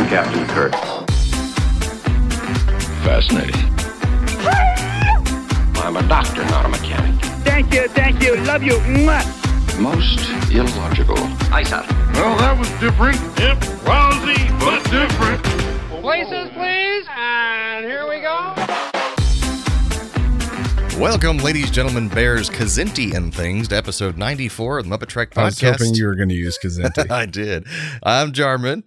I'm Captain Kirk. Fascinating. I'm a doctor, not a mechanic. Thank you, thank you, love you. Mwah. Most illogical. Aye, sir. Well, that was different. Yep, lousy, but different. Places, please. And here we go. Welcome, ladies, and gentlemen, bears, Kzinti, and things to episode 94 of the MuppeTrek podcast. I was podcast. hoping you were going to use Kzinti. I did. I'm Jarman.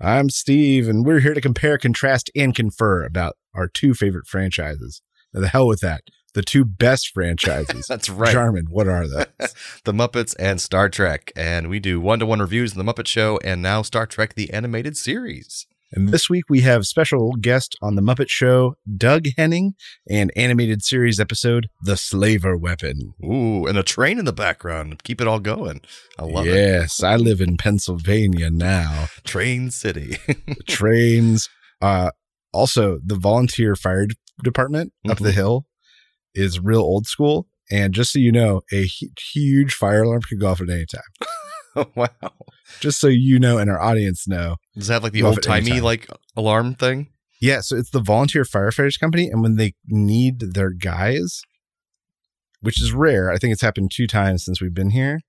I'm Steve, and we're here to compare, contrast, and confer about our two favorite franchises. Now, the hell with that. The two best franchises. That's right. Jarman, what are those? the Muppets and Star Trek. And we do one to one reviews of The Muppet Show and now Star Trek, the animated series. And this week we have special guest on The Muppet Show, Doug Henning, and animated series episode, The Slaver Weapon. Ooh, and a train in the background. Keep it all going. I love it. yes, I live in Pennsylvania now. Train City. Trains. Uh, also, the volunteer fire department up the Mhm. hill is real old school. And just so you know, a huge fire alarm could go off at any time. wow. Just so you know and our audience know. Does that have like the old timey like alarm thing? Yeah, so it's the volunteer firefighters company, and when they need their guys, which is rare, I think it's happened two times since we've been here.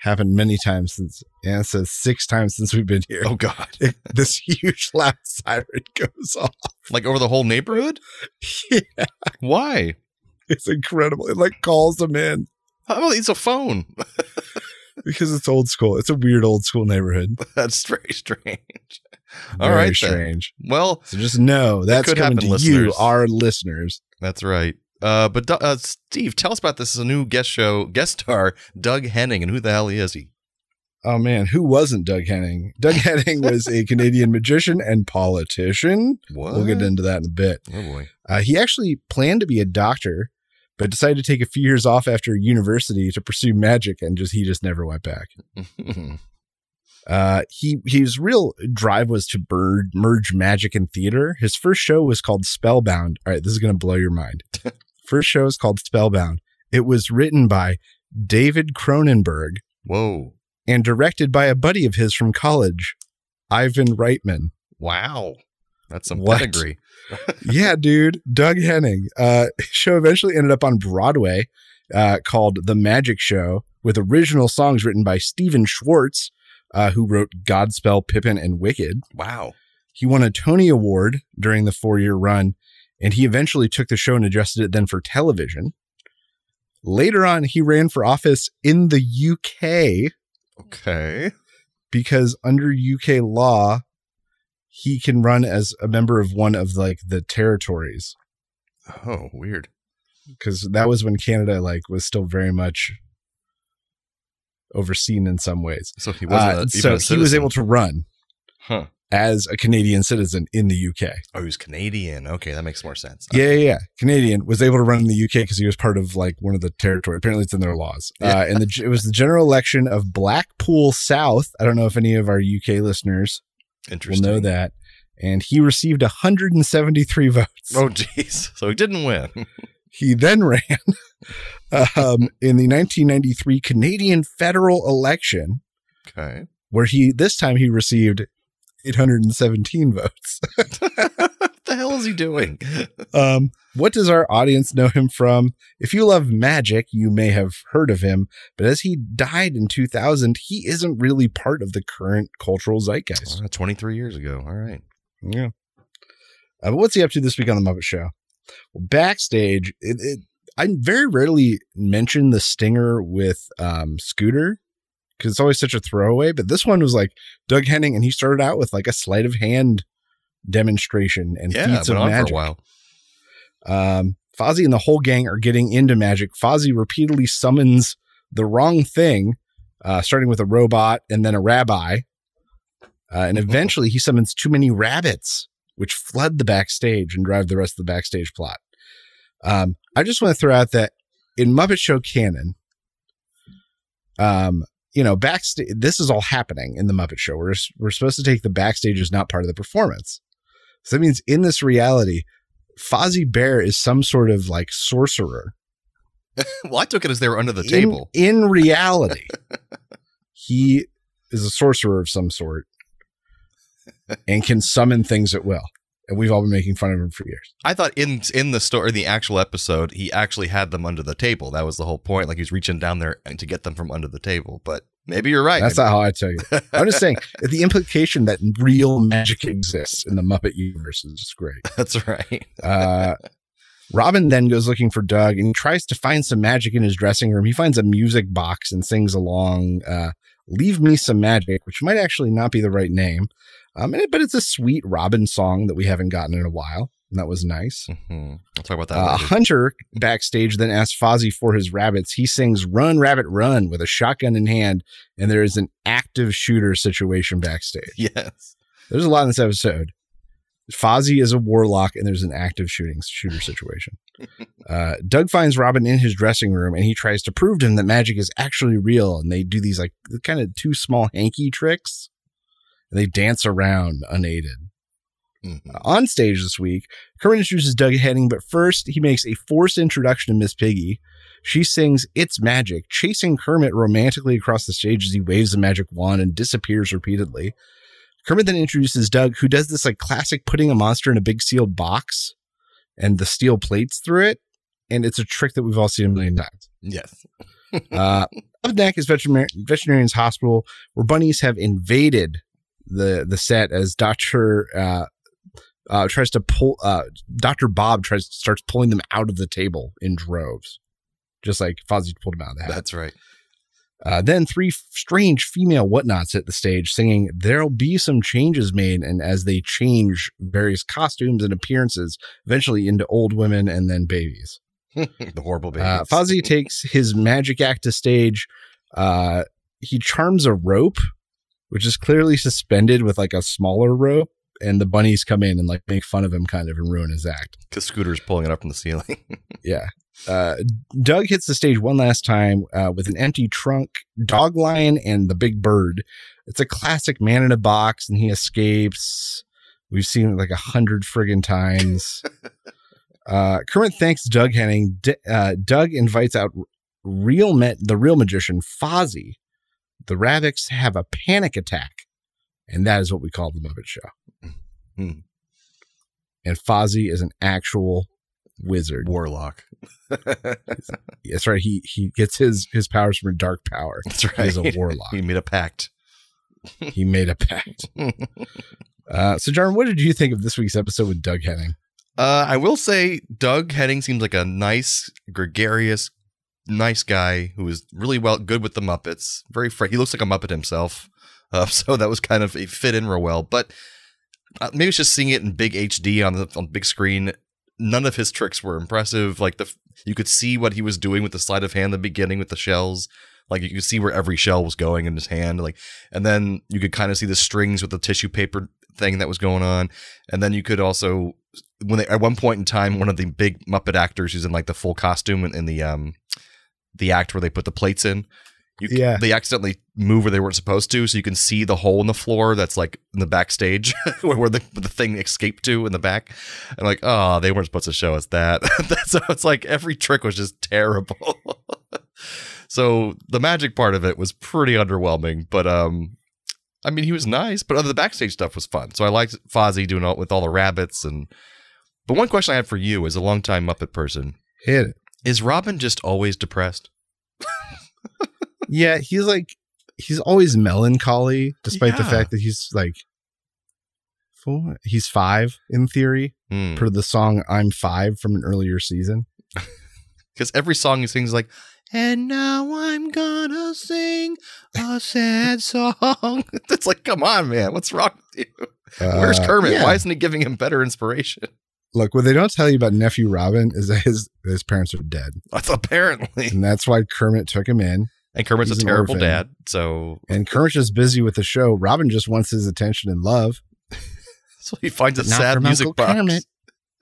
Happened many times since, and it says six times since we've been here. Oh, God. this huge loud siren goes off. Like over the whole neighborhood? Yeah, Why? it's incredible. It like calls them in Oh, it's a phone. Because it's old school. It's a weird old school neighborhood. That's very strange. All Very right, then. strange. Well, So just know that's coming happen, to listeners. you, our listeners. that's right. Uh, but uh, Steve, tell us about this. This is a new guest show, guest star, Doug Henning, and who the hell is he? Oh man, who wasn't Doug Henning? Doug Henning was a Canadian magician and politician. What? We'll get into that in a bit. Oh boy. Uh, he actually planned to be a doctor, but decided to take a few years off after university to pursue magic, and just he just never went back. Uh, he his real drive was to bird, merge magic and theater. His first show was called Spellbound. All right, this is going to blow your mind. first show is called Spellbound. It was written by David Cronenberg Whoa. and directed by a buddy of his from college, Ivan Reitman. Wow. That's some What? pedigree. yeah, dude, Doug Henning. Uh, show eventually ended up on Broadway, uh, called The Magic Show, with original songs written by Stephen Schwartz, uh, who wrote Godspell, Pippin, and Wicked. Wow. He won a Tony Award during the four year run, and he eventually took the show and adjusted it then for television. Later on, he ran for office in the UK Okay. because under UK law, he can run as a member of one of like the territories. Oh, weird. because that was when Canada like was still very much overseen in some ways. So he wasn't. Uh, so he was able to run Huh. as a Canadian citizen in the UK. Oh, he was Canadian. Okay, that makes more sense. Yeah, yeah, yeah. Canadian was able to run in the UK because he was part of like one of the territory. Apparently, it's in their laws. Yeah. Uh, and the, it was the general election of Blackpool South. I don't know if any of our UK listeners will know that. And he received 173 votes. Oh, jeez. So he didn't win. He then ran um, in the 1993 Canadian federal election, Okay. where he this time he received 817 votes. What the hell is he doing? Um, what does our audience know him from? If you love magic, you may have heard of him, but as he died in 2000, he isn't really part of the current cultural zeitgeist. Ah, 23 years ago. All right. Yeah. Uh, but what's he up to this week on the Muppet Show? Well, backstage, it, it, I very rarely mention the stinger with um, Scooter because it's always such a throwaway. But this one was like Doug Henning, and he started out with like a sleight of hand demonstration and Yeah, feats of magic. for a while. Um, Fozzie and the whole gang are getting into magic. Fozzie repeatedly summons the wrong thing, uh, starting with a robot and then a rabbi. Uh, and eventually he summons too many rabbits, which flood the backstage and drive the rest of the backstage plot. Um, I just want to throw out that in Muppet Show canon, um, you know, backstage, this is all happening in the Muppet Show. We're, we're supposed to take the backstage as not part of the performance. So that means in this reality, Fozzie Bear is some sort of like sorcerer. well, I took it as they were under the In- table. In, reality, he is a sorcerer of some sort. and can summon things at will. And we've all been making fun of him for years. I thought in in the story, the actual episode, he actually had them under the table. That was the whole point. Like he was reaching down there to get them from under the table. But maybe you're right. That's not how I tell you. I'm just saying the implication that real magic exists in the Muppet universe is just great. That's right. Uh, Robin then goes looking for Doug and he tries to find some magic in his dressing room. He finds a music box and sings along, uh, Leave Me Some Magic, which might actually not be the right name. Um, but it's a sweet Robin song that we haven't gotten in a while. That was nice. hmm I'll talk about that. Uh. Hunter backstage then asks Fozzie for his rabbits. He sings Run, Rabbit, Run with a shotgun in hand. And there is an active shooter situation backstage. yes. There's a lot in this episode. Fozzie is a warlock, and there's an active shooting shooter situation. Uh, Doug finds Robin in his dressing room, and he tries to prove to him that magic is actually real. And they do these like kind of two small hanky tricks, and they dance around unaided. Mhm. Uh, on stage this week, Kermit introduces Doug Henning, but first he makes a forced introduction to Miss Piggy. She sings It's Magic, chasing Kermit romantically across the stage as he waves a magic wand and disappears repeatedly. Kermit then introduces Doug, who does this like classic putting a monster in a big sealed box and the steel plates through it. And it's a trick that we've all seen a million times. Yes. Uh, up next is veterinar- Veterinarian's Hospital, where bunnies have invaded the the set as Doctor uh, uh, tries to pull. Uh, Doctor Bob tries starts pulling them out of the table in droves, just like Fozzie pulled them out of the hat. That's right. Uh, then three f- strange female whatnots hit the stage singing, There'll be some changes made. And as they change various costumes and appearances, eventually into old women and then babies. the horrible babies. Uh, Fozzie takes his magic act to stage. Uh, he charms a rope, which is clearly suspended with like a smaller rope. And the bunnies come in and like make fun of him kind of and ruin his act. Because Scooter's pulling it up from the ceiling. Yeah. Uh, Doug hits the stage one last time uh, with an empty trunk, dog lion, and the big bird. It's a classic man in a box, and he escapes. We've seen it like a hundred friggin' times. uh, Kermit thanks Doug Henning. D- uh, Doug invites out real ma- the real magician Fozzie. The rabbits have a panic attack, and that is what we call the Muppet Show. Hmm. And Fozzie is an actual wizard. Warlock. That's right. He he gets his his powers from a dark power. That's right. He's a warlock. he made a pact. he made a pact. Uh, so, Jarman, what did you think of this week's episode with Doug Henning? Uh, I will say Doug Henning seems like a nice, gregarious, nice guy who is really well good with the Muppets. Very fr- he looks like a Muppet himself. Uh, so that was kind of it fit in real well. But uh, maybe it's just seeing it in big HD on the on big screen. None of his tricks were impressive. Like the you could see what he was doing with the sleight of hand in the beginning with the shells. Like you could see where every shell was going in his hand. Like and then you could kind of see the strings with the tissue paper thing that was going on. And then you could also when they at one point in time, one of the big Muppet actors who's in like the full costume in, in the um the act where they put the plates in. You, Yeah. they accidentally move where they weren't supposed to, so you can see the hole in the floor that's like in the backstage where, where the the thing escaped to in the back. And like, oh, they weren't supposed to show us that. so it's like every trick was just terrible. so the magic part of it was pretty underwhelming, but um, I mean, he was nice, but other the backstage stuff was fun. So I liked Fozzie doing all with all the rabbits and. But one question I had for you as a longtime Muppet person Hit it. is Robin just always depressed? Yeah, he's like he's always melancholy, despite the fact that he's like four. He's five in theory, Hmm. per the song "I'm Five from an earlier season. Because every song he sings like, and now I'm gonna sing a sad song. it's like, come on, man, what's wrong with you? Where's Uh, Kermit? yeah. Why isn't he giving him better inspiration? Look, what they don't tell you about nephew Robin is that his his parents are dead, That's apparently. and that's why Kermit took him in. And Kermit's He's a terrible orphan. dad. So, And Kermit's just busy with the show. Robin just wants his attention and love. so he finds a sad music box Kermit.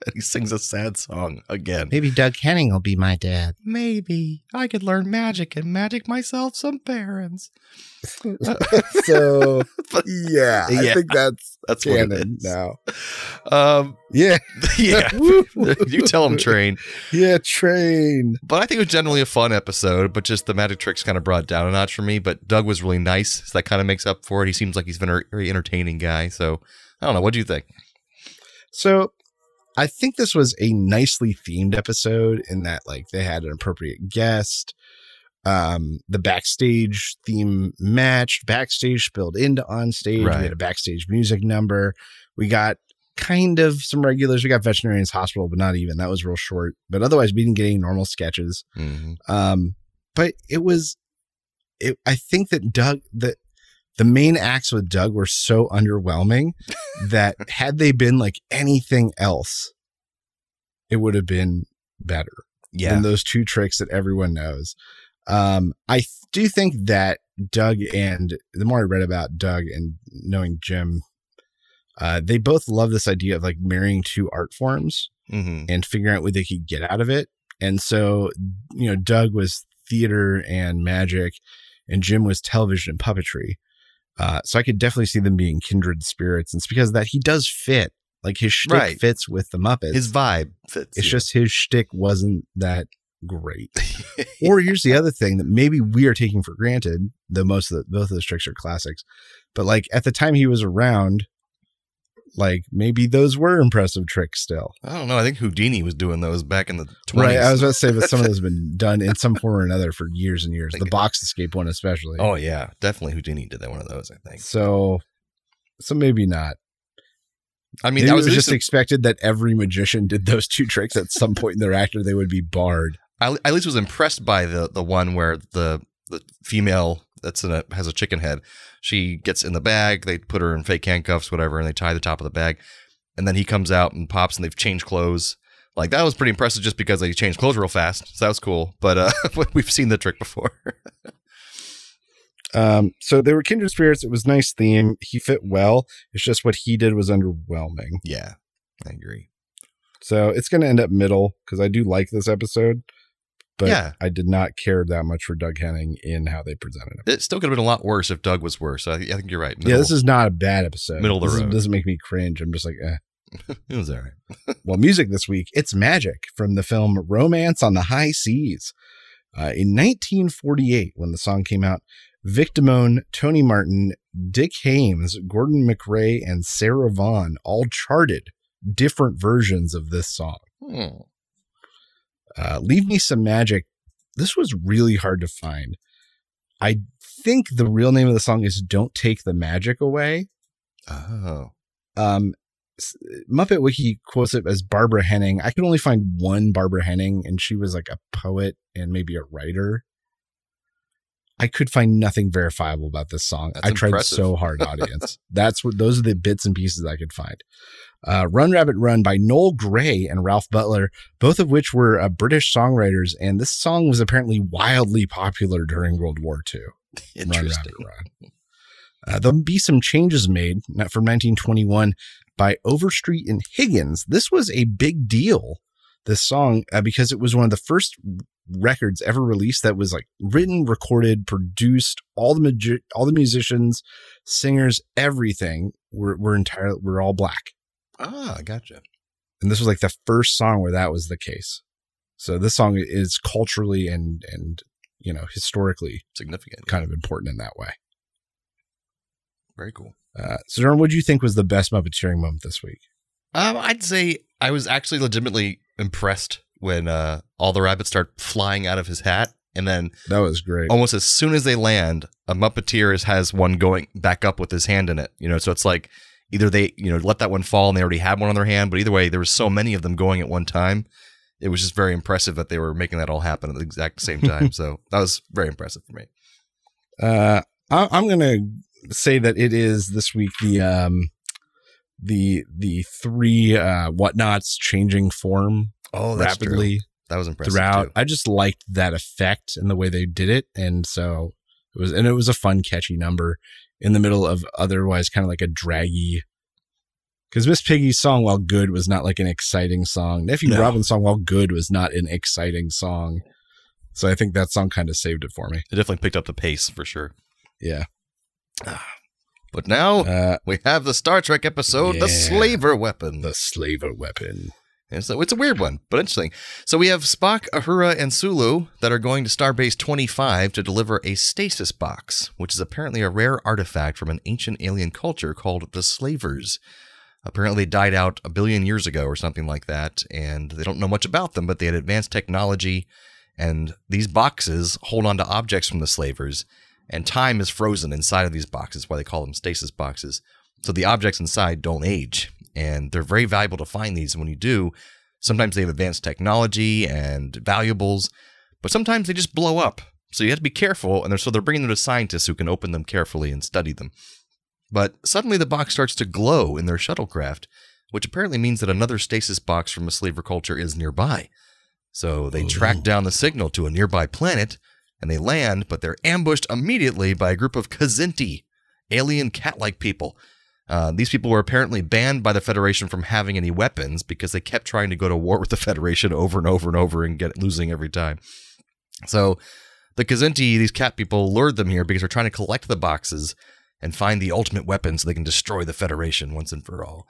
And he sings a sad song again. Maybe Doug Henning will be my dad. Maybe I could learn magic and magic myself some parents. so But yeah, I think that's that's what it canon is. now. Um, Yeah, yeah, you tell him train. yeah, train. But I think it was generally a fun episode, but just the magic tricks kind of brought down a notch for me. But Doug was really nice, so that kind of makes up for it. He seems like he's been a very entertaining guy. So I don't know. What do you think? So I think this was a nicely themed episode in that like they had an appropriate guest. Um, the backstage theme matched, backstage spilled into on stage. Right. We had a backstage music number. We got kind of some regulars. We got Veterinarians Hospital, but not even. That was real short. But otherwise, we didn't get any normal sketches. hmm Um, but it was, it. I think that Doug, that the main acts with Doug were so underwhelming that had they been like anything else, it would have been better Yeah. than those two tricks that everyone knows. Um, I th- do think that Doug and the more I read about Doug and knowing Jim, uh, they both love this idea of like marrying two art forms hmm and figuring out what they could get out of it. And so, you know, Doug was theater and magic, and Jim was television and puppetry. Uh, so I could definitely see them being kindred spirits. And it's because of that he does fit. Like his shtick Right. fits with the Muppets. His vibe fits. it's yeah. just his shtick wasn't that great. or here's the other thing that maybe we are taking for granted, though most of the, both of those tricks are classics. But like at the time he was around, like maybe those were impressive tricks still. I don't know. I think Houdini was doing those back in the 20s. Right. I was about to say, but some of those have been done in some form or another for years and years. The box escape one, especially. oh, yeah. Definitely Houdini did that one of those, I think. so, so maybe not. I mean, Maybe it was, was just just expected that every magician did those two tricks at some point in their actor. They would be barred. I at least was impressed by the the one where the the female that's in a has a chicken head. She gets in the bag. They put her in fake handcuffs, whatever, and they tie the top of the bag. And then he comes out and pops, and they've changed clothes. Like that was pretty impressive, just because they changed clothes real fast. So that was cool. But uh, we've seen the trick before. Um, so they were kindred spirits. It was nice theme. He fit well. It's just what he did was underwhelming. yeah, I agree. So it's going to end up middle because I do like this episode, but Yeah. I did not care that much for Doug Henning in how they presented him. It still could have been a lot worse if Doug was worse. I, I think you're right. yeah, this is not a bad episode. Middle of the This is- road. doesn't make me cringe. I'm just like, eh. it was all right. Well, music this week, it's Magic from the film Romance on the High Seas. Uh, in 1948, when the song came out, Vic Damone, Tony Martin, Dick Haymes, Gordon MacRae, and Sarah Vaughan all charted different versions of this song. Hmm. Uh, Leave Me Some Magic. This was really hard to find. I think the real name of the song is Don't Take the Magic Away. Oh, Um, Muppet Wiki quotes it as Barbara Henning. I could only find one Barbara Henning, and she was like a poet and maybe a writer. I could find nothing verifiable about this song. That's I tried impressive. so hard, audience. That's what those are the bits and pieces I could find. Uh, Run Rabbit Run by Noel Gray and Ralph Butler, both of which were uh, British songwriters, and this song was apparently wildly popular during World War II. Run interesting. Rabbit Run. Uh, there'll be some changes made not from 1921 by Overstreet and Higgins. This was a big deal, this song, uh, because it was one of the first records ever released that was like written, recorded, produced. All the magi- all the musicians, singers, everything were were entirely were all black, Ah, gotcha. and this was like the first song where that was the case. So this song is culturally and and you know historically Significant. kind of important in that way. Very cool. Uh, so, Jordan, what do you think was the best Muppeteering moment this week? Um, I'd say I was actually legitimately impressed when uh, all the rabbits start flying out of his hat, and then That was great. almost as soon as they land, a Muppeteer has one going back up with his hand in it. You know, so it's like either they you know let that one fall and they already had one on their hand, but either way, there was so many of them going at one time. It was just very impressive that they were making that all happen at the exact same time. so that was very impressive for me. Uh, I, I'm going to say that it is this week the um, the the three uh, whatnots changing form Oh, that's true. rapidly That was impressive throughout. too. I just liked that effect and the way they did it, and so it was and it was a fun, catchy number in the middle of otherwise kind of like a draggy. Because Miss Piggy's song, while good, was not like an exciting song. Nephew No. Robin's song, while good, was not an exciting song. So I think that song kind of saved it for me. It definitely picked up the pace for sure. Yeah. But now Uh, we have the Star Trek episode, The Slaver Weapon. the slaver weapon. And so it's a weird one, but interesting. So we have Spock, Uhura, and Sulu that are going to Starbase 25 to deliver a stasis box, which is apparently a rare artifact from an ancient alien culture called the Slavers. Apparently, they died out a billion years ago or something like that, and they don't know much about them, but they had advanced technology, and these boxes hold on to objects from the Slavers, and time is frozen inside of these boxes, why they call them stasis boxes. So the objects inside don't age, and they're very valuable to find these. And when you do, sometimes they have advanced technology and valuables, but sometimes they just blow up. So you have to be careful, and they're, so they're bringing them to scientists who can open them carefully and study them. But suddenly the box starts to glow in their shuttlecraft, which apparently means that another stasis box from a slaver culture is nearby. So they track oh. down the signal to a nearby planet and they land, but they're ambushed immediately by a group of Kzinti, alien cat like people. Uh, these people were apparently banned by the Federation from having any weapons because they kept trying to go to war with the Federation over and over and over and get losing every time. So the Kzinti, these cat people, lured them here because they're trying to collect the boxes and find the ultimate weapon so they can destroy the Federation once and for all.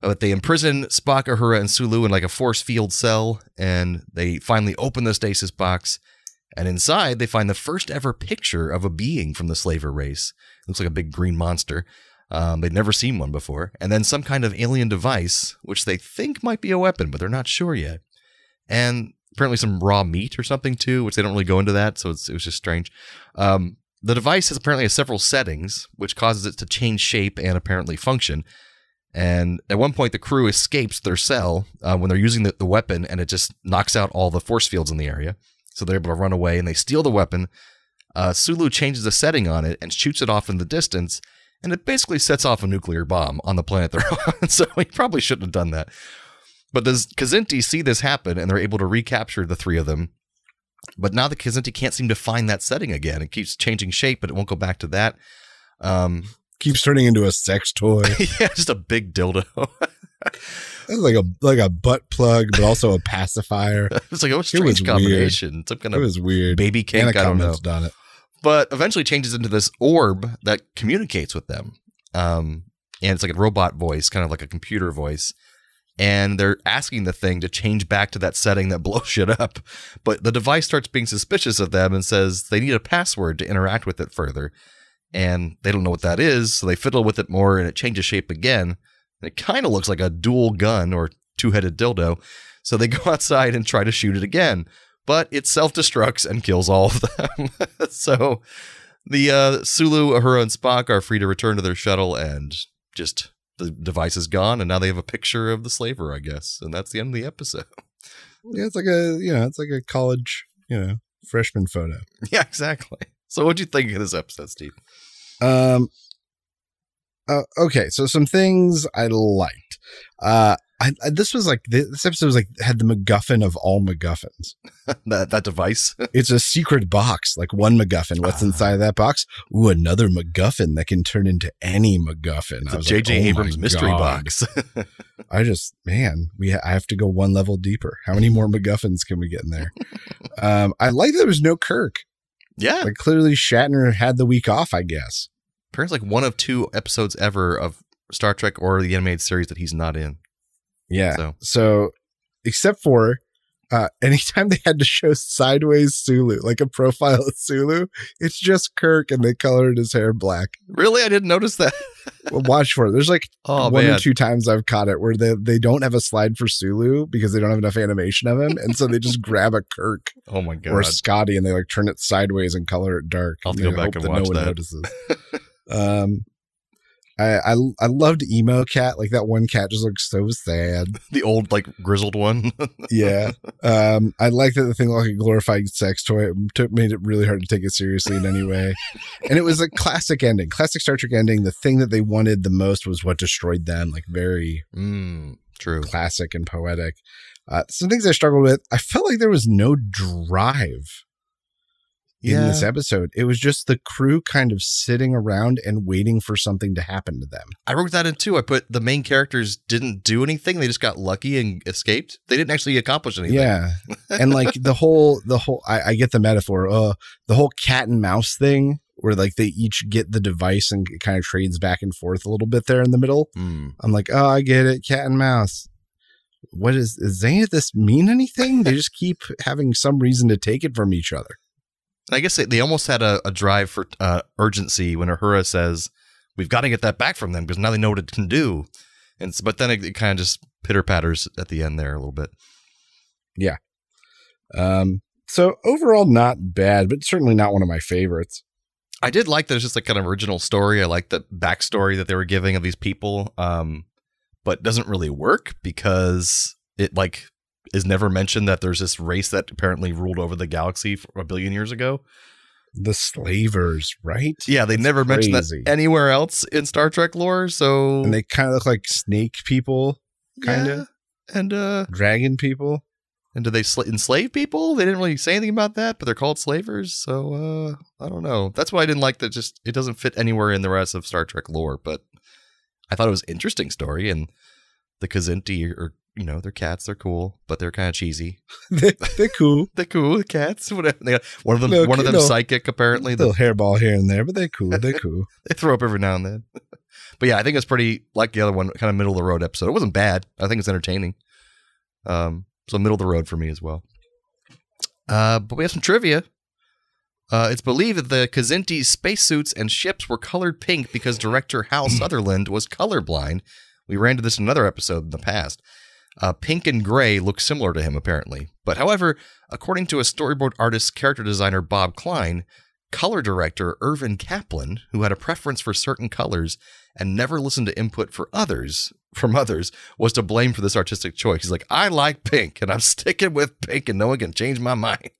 But they imprison Spock, Uhura, and Sulu in like a force field cell, and they finally open the stasis box. And inside, they find the first ever picture of a being from the slaver race. It looks like a big green monster. Um, they'd never seen one before. And then some kind of alien device, which they think might be a weapon, but they're not sure yet. And apparently some raw meat or something too, which they don't really go into that. So it's it was just strange. Um, the device has apparently has several settings, which causes it to change shape and apparently function. And at one point, the crew escapes their cell uh, when they're using the, the weapon, and it just knocks out all the force fields in the area. So they're able to run away, and they steal the weapon. Uh, Sulu changes the setting on it and shoots it off in the distance, and it basically sets off a nuclear bomb on the planet they're on. so he probably shouldn't have done that. But the Kzinti see this happen, and they're able to recapture the three of them. But now the Kzinti can't seem to find that setting again. It keeps changing shape, but it won't go back to that. Um, Keeps turning into a sex toy. yeah, just a big dildo. It's like a like a butt plug, but also a pacifier. it's like a It strange was combination. Some kind It of was weird. baby cake. Anna I don't know. on it. but eventually changes into this orb that communicates with them. Um, and it's like a robot voice, kind of like a computer voice. And they're asking the thing to change back to that setting that blows shit up. But the device starts being suspicious of them and says they need a password to interact with it further. And they don't know what that is. So they fiddle with it more and it changes shape again. And it kind of looks like a dual gun or two headed dildo. So they go outside and try to shoot it again but it self destructs and kills all of them. so the uh, Sulu, Uhura, and Spock are free to return to their shuttle, and just the device is gone, and now they have a picture of the slaver, I guess, and that's the end of the episode. Yeah, it's like a you know, it's like a college, you know, freshman photo. yeah, exactly. So, what'd you think of this episode, Steve? Um. Uh, okay, so some things I liked. Uh, I, I this was like this episode was like had the MacGuffin of all MacGuffins. that that device. It's a secret box, like one MacGuffin. What's Ah. inside that box? Ooh, another MacGuffin that can turn into any MacGuffin. It's a J.J. like, oh Abrams my mystery God. box. I just, man, we ha- I have to go one level deeper. How many more MacGuffins can we get in there? um, I like that there was no Kirk. yeah, Like clearly Shatner had the week off. I guess. Apparently like one of two episodes ever of Star Trek or the animated series that he's not in. Yeah. So So, except for uh, anytime they had to show sideways Sulu, like a profile of Sulu, it's just Kirk and they colored his hair black. really, I didn't notice that. Well, watch for it. There's like Oh one man, or two times I've caught it where they they don't have a slide for Sulu because they don't have enough animation of him, and so they just grab a Kirk oh my god. or a Scotty and they like turn it sideways and color it dark. I'll have to go back and watch that. Um, I, I I loved emo cat. Like that one cat just looks so sad. the old like grizzled one. Yeah. Um, I like that the thing looked like a glorified sex toy. It took made it really hard to take it seriously in any way. and it was a classic ending, classic Star Trek ending. The thing that they wanted the most was what destroyed them. Like very mm, true. classic and poetic. Uh, some things I struggled with. I felt like there was no drive in Yeah. this episode. It was just the crew kind of sitting around and waiting for something to happen to them. I wrote that in too. I put the main characters didn't do anything. They just got lucky and escaped. They didn't actually accomplish anything. Yeah. and like the whole, the whole, I, I get the metaphor. Uh, the whole cat and mouse thing where like they each get the device and it kind of trades back and forth a little bit there in the middle. Mm. I'm like, oh, I get it. Cat and mouse. what is is any of this mean anything? They just keep having some reason to take it from each other. I guess they, they almost had a, a drive for uh, urgency when Uhura says, "We've got to get that back from them because now they know what it can do." And but then it, it kind of just pitter patters at the end there a little bit. Yeah. Um, so overall, not bad, but certainly not one of my favorites. I did like that it's just like kind of original story. I like the backstory that they were giving of these people, um, but doesn't really work because it like is never mentioned that there's this race that apparently ruled over the galaxy for a billion years ago. The slavers, right? Yeah, they That's never mentioned that anywhere else in Star Trek lore. So And they kind of look like snake people, kind of Yeah. and uh, dragon people. and do they sl- enslave people? They didn't really say anything about that, but they're called slavers. So uh, I don't know. That's why I didn't like that. Just it doesn't fit anywhere in the rest of Star Trek lore. But I thought it was interesting story, and the Kzinti are you know they're cats. They're cool, but they're kind of cheesy. they, they're cool. They're cool. The cats. Whatever. They, one of them. Little one of them little- psychic. Apparently, the, Little hairball here and there, but they're cool. They're cool. they throw up every now and then. but yeah, I think it's pretty like the other one, kind of middle of the road episode. It wasn't bad. I think it's entertaining. Um, so middle of the road for me as well. Uh, but we have some trivia. Uh, it's believed that the Kzinti spacesuits and ships were colored pink because director Hal Sutherland was colorblind. We ran into this in another episode in the past. Uh, pink and gray look similar to him, apparently. But however, according to a storyboard artist, character designer Bob Kline, color director Irvin Kaplan, who had a preference for certain colors and never listened to input for others from others, was to blame for this artistic choice. He's like, I like pink and I'm sticking with pink and no one can change my mind.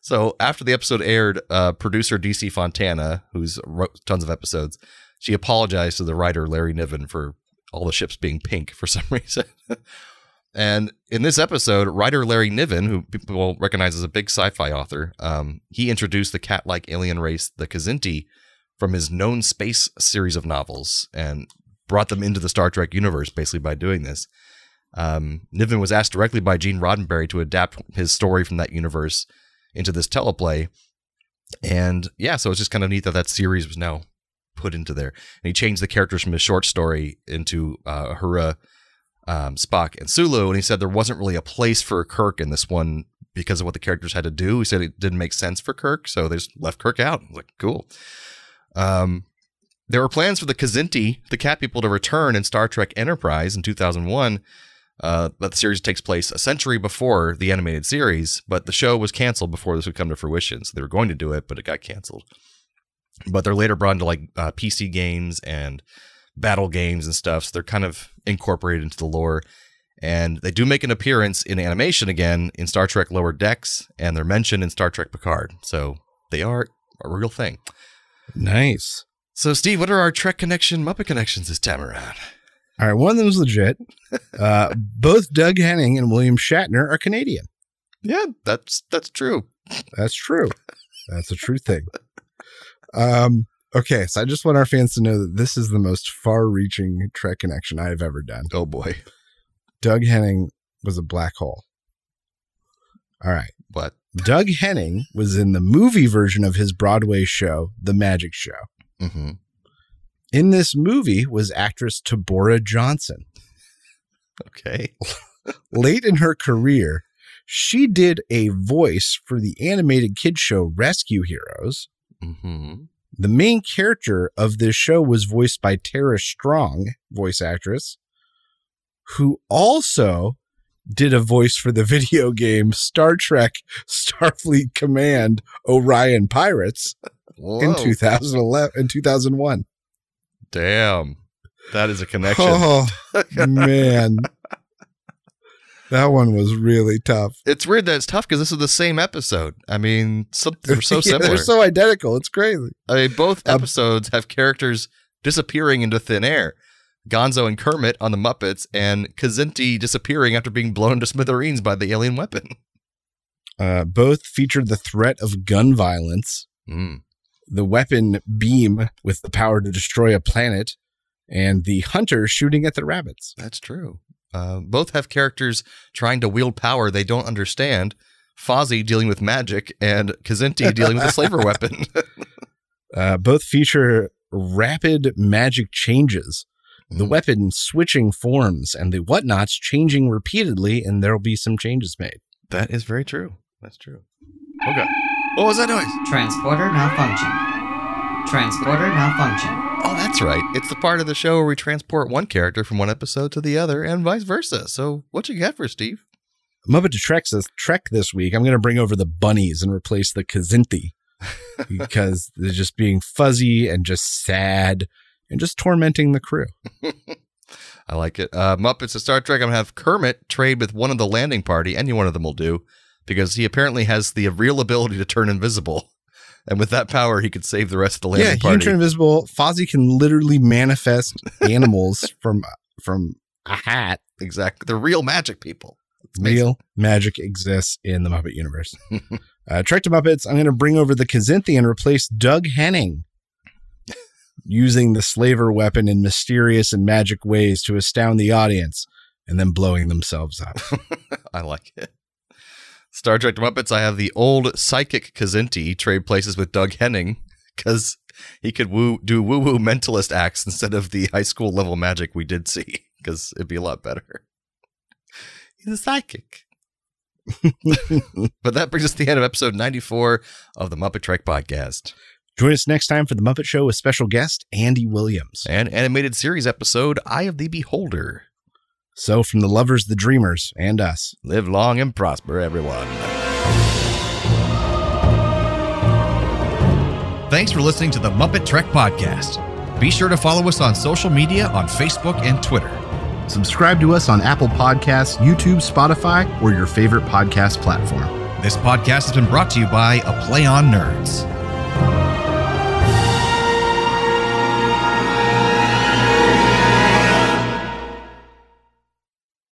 So after the episode aired, uh, producer DC Fontana, who's wrote tons of episodes, she apologized to the writer Larry Niven for all the ships being pink for some reason. and in this episode, writer Larry Niven, who people will recognize as a big sci-fi author, um, he introduced the cat-like alien race, the Kzinti, from his known space series of novels and brought them into the Star Trek universe basically by doing this. Um, Niven was asked directly by Gene Roddenberry to adapt his story from that universe into this teleplay. And yeah, so it's just kind of neat that that series was now put into there. And he changed the characters from his short story into uh, Uhura, um, Spock, and Sulu. And he said there wasn't really a place for Kirk in this one because of what the characters had to do. He said it didn't make sense for Kirk, so they just left Kirk out. Like, cool. Um, there were plans for the Kzinti, the cat people, to return in Star Trek Enterprise in 2001. Uh, but the series takes place a century before the animated series, but the show was canceled before this would come to fruition. So they were going to do it, but it got canceled. But they're later brought into like uh, PC games and battle games and stuff. So they're kind of incorporated into the lore. And they do make an appearance in animation again in Star Trek Lower Decks, and they're mentioned in Star Trek Picard. So they are a real thing. Nice. So, Steve, what are our Trek connection, Muppet connections this time around? All right, one of them is legit. Uh, both Doug Henning and William Shatner are Canadian. Yeah, that's that's true. That's true. That's a true thing. Um, okay, so I just want our fans to know that this is the most far-reaching Trek connection I have ever done. Oh boy, Doug Henning was a black hole. All right. what? Doug Henning was in the movie version of his Broadway show, The Magic Show. Mm-hmm. In this movie was actress Taborah Johnson. Okay. Late in her career, she did a voice for the animated kid show Rescue Heroes. Mm-hmm. The main character of this show was voiced by Tara Strong, voice actress, who also did a voice for the video game Star Trek Starfleet Command Orion Pirates in 2011 in 2001. Damn, that is a connection. Oh man. That one was really tough. It's weird that it's tough because this is the same episode. I mean, some, they're so Yeah, similar. they're so identical. It's crazy. I mean, both Um, episodes have characters disappearing into thin air. Gonzo and Kermit on the Muppets, and Kzinti disappearing after being blown to smithereens by the alien weapon. Uh, both featured the threat of gun violence, Mm. the weapon beam with the power to destroy a planet, and the hunter shooting at the rabbits. That's true. Uh, both have characters trying to wield power they don't understand. Fozzie dealing with magic, and Kzinti dealing with a slaver weapon. Uh, both feature rapid magic changes the Mm. weapon switching forms and the whatnots changing repeatedly, and there'll be some changes made. That is very true. That's true. Okay. What was that noise? Transporter malfunction. Transporter malfunction. Oh, that's right. It's the part of the show where we transport one character from one episode to the other and vice versa. So, what you got for Steve? Muppet to Trek says Trek this week. I'm going to bring over the bunnies and replace the Kzinti because they're just being fuzzy and just sad and just tormenting the crew. I like it. Uh, Muppets to Star Trek. I'm gonna have Kermit trade with one of the landing party. Any one of them will do, because he apparently has the real ability to turn invisible, and with that power, he could save the rest of the landing yeah, he can party. turn invisible. Fozzie can literally manifest animals from from a hat. exactly, the real magic people. Real magic exists in the Muppet universe. uh, Trek to Muppets. I'm going to bring over the Kzinti and replace Doug Henning. Using the slaver weapon in mysterious and magic ways to astound the audience and then blowing themselves up. I like it. Star Trek Muppets. I have the old psychic Kzinti trade places with Doug Henning because he could woo do woo woo mentalist acts instead of the high school level magic we did see because it'd be a lot better. He's a psychic. but that brings us to the end of episode 94 of the MuppeTrek podcast. Join us next time for the Muppet Show with special guest Andy Williams. and animated series episode Eye of the Beholder. So, from the lovers, the dreamers, and us, Live long and prosper, everyone. Thanks for listening to the MuppeTrek Podcast. Be sure to follow us on social media on Facebook and Twitter. subscribe to us on Apple Podcasts, YouTube, Spotify, or your favorite podcast platform. This podcast has been brought to you by A Play on Nerds.